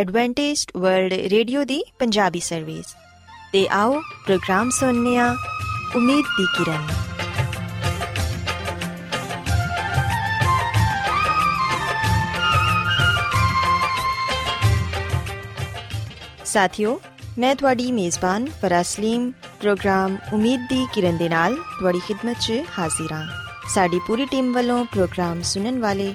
Adventist World Radio ਦੀ Punjabi service ਤੇ ਆਓ ਪ੍ਰੋਗਰਾਮ ਸੁਣਨੇ ਆ ਉਮੀਦ ਦੀ ਕਿਰਨ। ਸਾਥਿਓ, ਮੈਂ ਤੁਹਾਡੀ ਮੇਜ਼ਬਾਨ ਫਰਾਸਲੀਮ ਪ੍ਰੋਗਰਾਮ ਉਮੀਦ ਦੀ ਕਿਰਨ ਦੇ ਨਾਲ ਤੁਹਾਡੀ ਖidmat 'ਚ ਹਾਜ਼ਰ ਹਾਂ। ਸਾਡੀ ਪੂਰੀ ਟੀਮ ਵੱਲੋਂ ਪ੍ਰੋਗਰਾਮ ਸੁਣਨ ਵਾਲੇ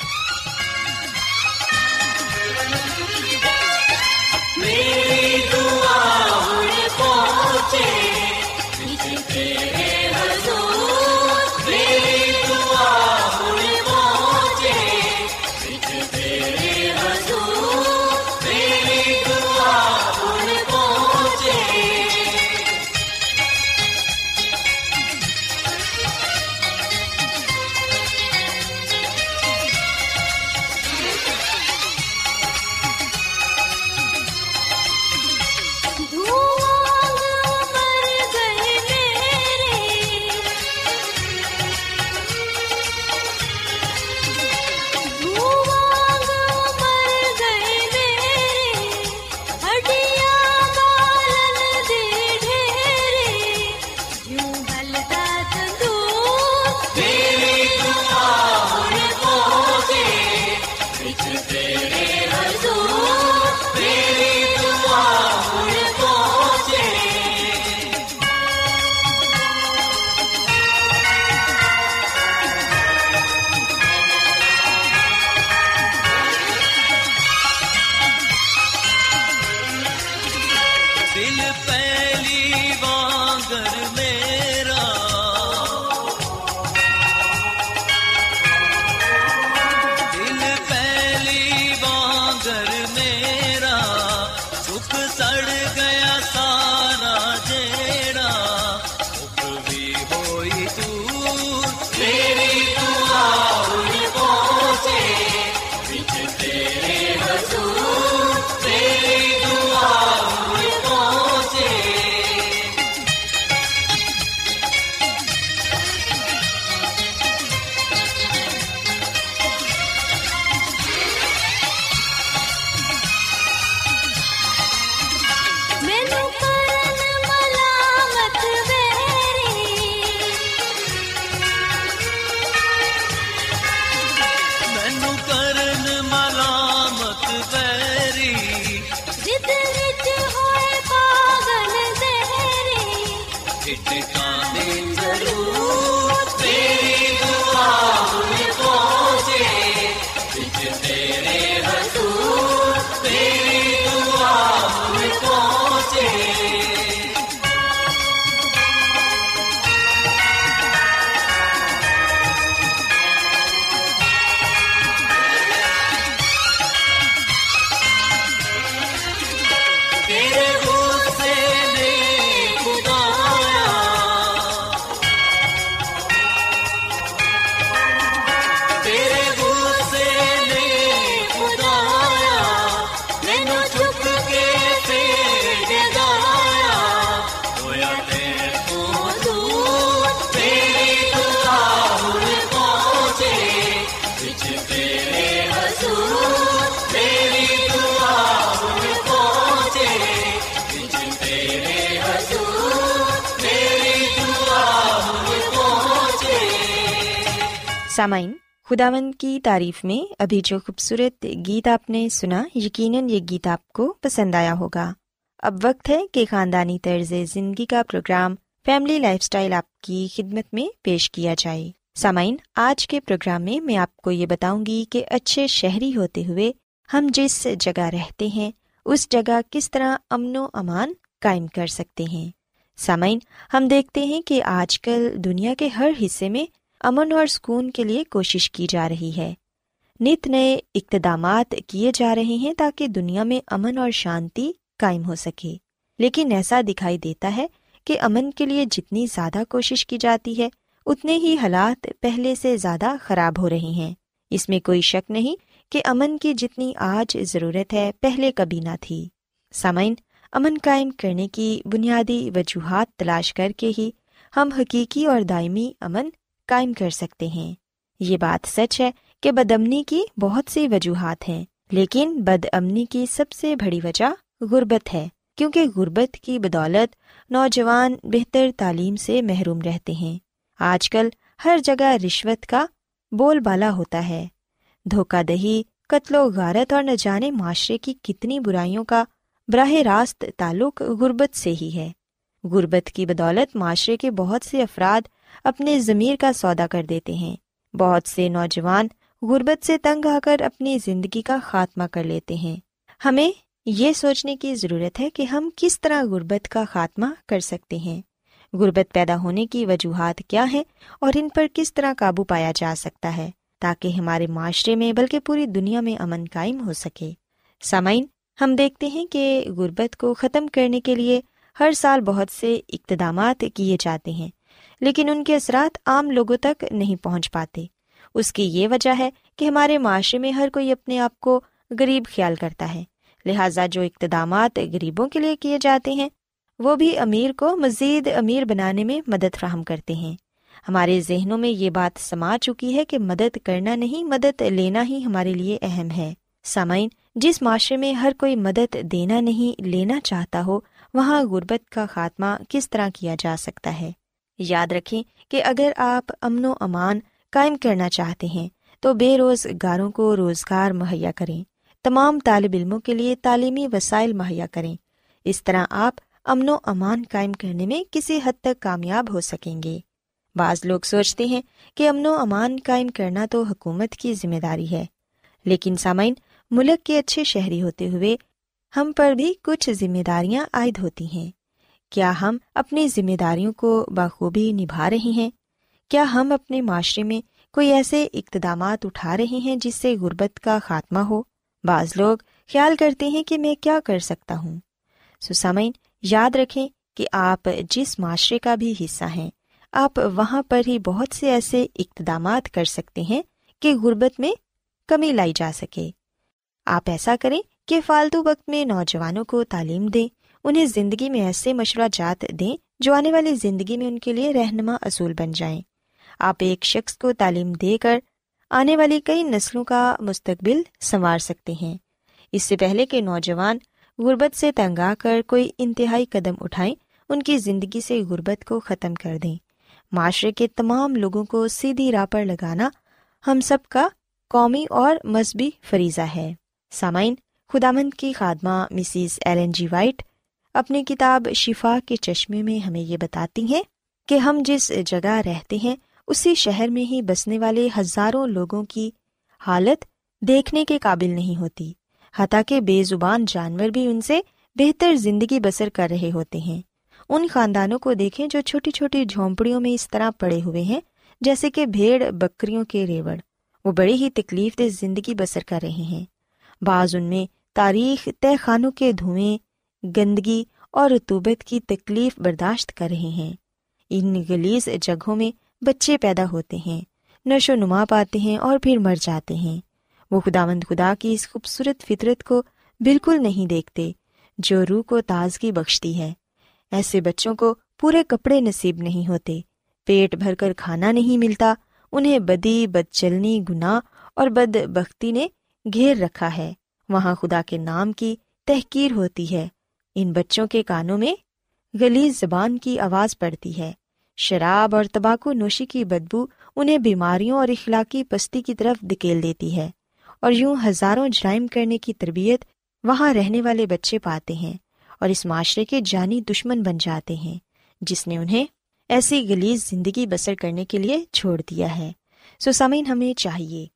ਮੇਰੀ ठिकाने सामाइन खुदावंद की तारीफ़ में अभी जो खूबसूरत गीत आपने सुना, यकीनन ये गीत आपको पसंद आया होगा। अब वक्त है कि खानदानी तर्ज ज़िंदगी का प्रोग्राम फैमिली लाइफस्टाइल आपकी खिदमत में पेश किया जाए। सामाइन, आज के प्रोग्राम में मैं आपको ये बताऊँगी कि अच्छे शहरी होते हुए हम जिस जगह रहते हैं, उस जगह किस तरह अमनो अमान कायम कर सकते हैं। सामाइन, हम देखते हैं कि आजकल दुनिया के हर हिस्से में अमन और सुकून के लिए कोशिश की जा रही है। नित नए इकदाम किए जा रहे हैं ताकि दुनिया में अमन और शांति कायम हो सके। लेकिन ऐसा दिखाई देता है कि अमन के लिए जितनी ज़्यादा कोशिश की जाती है, उतने ही हालात पहले से ज़्यादा खराब हो रहे हैं। इसमें कोई शक नहीं कि अमन की जितनी आज ज़रूरत है पहले कभी ना थी। सामाइन, अमन कायम करने की बुनियादी वजूहत तलाश करके ही हम हकीकी और दायमी अमन कायम कर सकते हैं। ये बात सच है कि बदअमनी की बहुत सी वजूहत हैं, लेकिन बदअमनी की सबसे बड़ी वजह गुर्बत है, क्योंकि गुर्बत की बदौलत नौजवान बेहतर तालीम से महरूम रहते हैं। आजकल हर जगह रिश्वत का बोलबाला होता है। धोखादही कत्लो गारत और न जाने माशरे की कितनी बुराइयों का बराह रास्त ताल्लुक गुर्बत से ही है। गुर्बत की बदौलत माशरे के बहुत से अफराद अपने ज़मीर का सौदा कर देते हैं। बहुत से नौजवान गुर्बत से तंग आकर अपनी ज़िंदगी का खात्मा कर लेते हैं। हमें ये सोचने की ज़रूरत है कि हम किस तरह गुर्बत का खात्मा कर सकते हैं। गुर्बत पैदा होने की वजूहत क्या हैं और इन पर किस तरह काबू पाया जा सकता है, ताकि हमारे माशरे में बल्कि पूरी दुनिया में अमन कायम हो सके। सामाइन, हम देखते हैं कि गुर्बत को ख़त्म करने के लिए हर साल बहुत से इकदाम किए जाते हैं। लेकिन उनके असरात आम लोगों तक नहीं पहुँच पाते। उसकी ये वजह है कि हमारे माशरे में हर कोई अपने आप को गरीब ख्याल करता है। लिहाजा जो इकदाम गरीबों के लिए किए जाते हैं, वो भी अमीर को मज़ीद अमीर बनाने में मदद फ्राहम करते हैं। हमारे जहनों में ये बात समा चुकी है कि मदद करना नहीं, मदद लेना ही हमारे लिए अहम है। सामाइन, जिस माशरे में हर कोई मदद देना नहीं, लेना चाहता हो, वहाँ गुर्बत का खात्मा किस तरह किया जा सकता है? याद रखें कि अगर आप अमनो अमान कायम करना चाहते हैं तो बेरोजगारों को रोज़गार मुहैया करें। तमाम तालब इल्मों के लिए तालीमी वसाइल मुहैया करें। इस तरह आप अमनो अमान कायम करने में किसी हद तक कामयाब हो सकेंगे। बाज लोग सोचते हैं कि अमनो अमान कायम करना तो हुकूमत की ज़िम्मेदारी है, लेकिन सामाइन मुल्क के अच्छे शहरी होते हुए हम पर भी कुछ जिम्मेदारियाँ आयद होती हैं। क्या हम अपनी जिम्मेदारियों को बखूबी निभा रहे हैं? क्या हम अपने माशरे में कोई ऐसे इकदाम उठा रहे हैं जिससे गुर्बत का खात्मा हो? बाज लोग ख्याल करते हैं कि मैं क्या कर सकता हूँ। सुसामैन याद रखें कि आप जिस माशरे का भी हिस्सा हैं, आप वहाँ पर ही बहुत से ऐसे इकदाम कर सकते हैं कि गुर्बत में कमी लाई जा सके। आप ऐसा करें कि फालतू वक्त में नौजवानों को तालीम दें उन्हें ज़िंदगी में ऐसे मशवरा जात दें, जो आने वाली ज़िंदगी में उनके लिए रहनमा असूल बन जाएँ। आप एक शख्स को तालीम देकर आने वाली कई नस्लों का मुस्तकबिल संवार सकते हैं। इससे पहले कि नौजवान गुर्बत से तंग आकर कोई इंतहाई कदम उठाएँ, उनकी ज़िंदगी से गुर्बत को ख़त्म कर दें। माशरे के तमाम लोगों को सीधी राह पर लगाना हम सब का कौमी और मजहबी फरीज़ा है। सामाइन, खुदामंद की खादमा मिसिस एलन जी वाइट अपनी किताब शिफा के चश्मे में हमें ये बताती हैं कि हम जिस जगह रहते हैं, उसी शहर में ही बसने वाले हज़ारों लोगों की हालत देखने के काबिल नहीं होती, हता के बेजुबान जानवर भी उनसे बेहतर ज़िंदगी बसर कर रहे होते हैं। उन खानदानों को देखें जो छोटी छोटी झोंपड़ियों में इस तरह पड़े हुए हैं, जैसे कि भेड़, बकरियों के रेवड़। वो बड़ी ही तकलीफ़ दे ज़िंदगी बसर कर रहे हैं। बाज उनमें तारीख तय खानों के धुएँ गंदगी और रतूबत की तकलीफ़ बर्दाश्त कर रहे हैं। इन गलीज जगहों में बच्चे पैदा होते हैं नशो नुमा पाते हैं और फिर मर जाते हैं। वो खुदावंद खुदा की इस खूबसूरत फितरत को बिल्कुल नहीं देखते, जो रूह को ताजगी बख्शती है। ऐसे बच्चों को पूरे कपड़े नसीब नहीं होते, पेट भरकर खाना नहीं मिलता, उन्हें बदी बदचलनी गुनाह और बदबख्ती ने घेर रखा है। वहाँ खुदा के नाम की तहकीर होती है। इन बच्चों के कानों में गलीज जबान की आवाज़ पड़ती है। शराब और तबाकू नोशी की बदबू उन्हें बीमारियों और इखलाकी पस्ती की तरफ़ धकेल देती है और यूँ हज़ारों जराइम करने की तरबियत वहाँ रहने वाले बच्चे पाते हैं और इस माशरे के जानी दुश्मन बन जाते हैं, जिसने उन्हें ऐसी गलीज ज़िंदगी बसर करने के लिए छोड़ दिया है। सो सामीन हमें चाहिए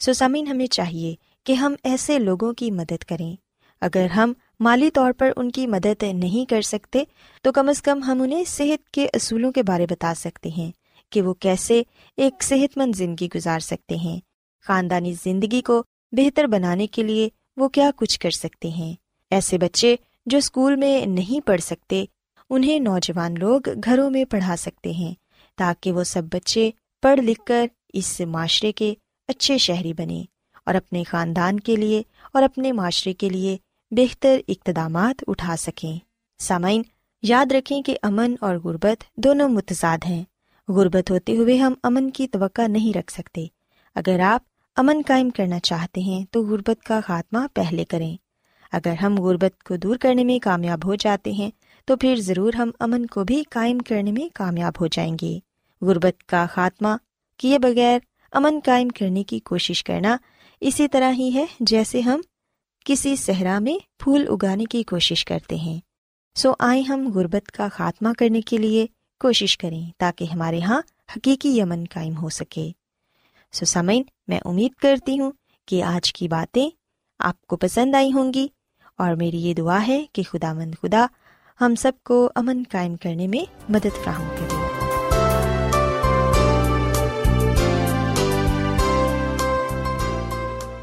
सो सामीन हमें चाहिए कि हम ऐसे लोगों की मदद करें। अगर हम माली तौर पर उनकी मदद नहीं कर सकते तो कम अज़ कम हम उन्हें सेहत के असूलों के बारे बता सकते हैं कि वो कैसे एक सेहतमंद ज़िंदगी गुजार सकते हैं। ख़ानदानी ज़िंदगी को बेहतर बनाने के लिए वो क्या कुछ कर सकते हैं? ऐसे बच्चे जो स्कूल में नहीं पढ़ सकते, उन्हें नौजवान लोग घरों में पढ़ा सकते हैं, ताकि वो सब बच्चे पढ़ लिख कर इस माशरे के अच्छे शहरी बने और अपने ख़ानदान के लिए और अपने माशरे के लिए बेहतर इकदाम उठा सकें। सामाइन याद रखें कि अमन और गुर्बत दोनों मुतजाद हैं। गुर्बत होते हुए हम अमन की तवक्का नहीं रख सकते। अगर आप अमन कायम करना चाहते हैं तो गुर्बत का खात्मा पहले करें। अगर हम गुर्बत को दूर करने में कामयाब हो जाते हैं तो फिर ज़रूर हम अमन को भी कायम करने में कामयाब हो जाएँगे। गुर्बत का खात्मा किए बगैर अमन कायम करने की कोशिश करना इसी तरह ही है जैसे हम किसी सहरा में फूल उगाने की कोशिश करते हैं। सो आए हम गुर्बत का खात्मा करने के लिए कोशिश करें ताकि हमारे यहाँ हकीकी यमन कायम हो सके। सो समैन मैं उम्मीद करती हूँ कि आज की बातें आपको पसंद आई होंगी और मेरी ये दुआ है कि खुदामंद खुदा हम सबको अमन कायम करने में मदद फ्राहम करे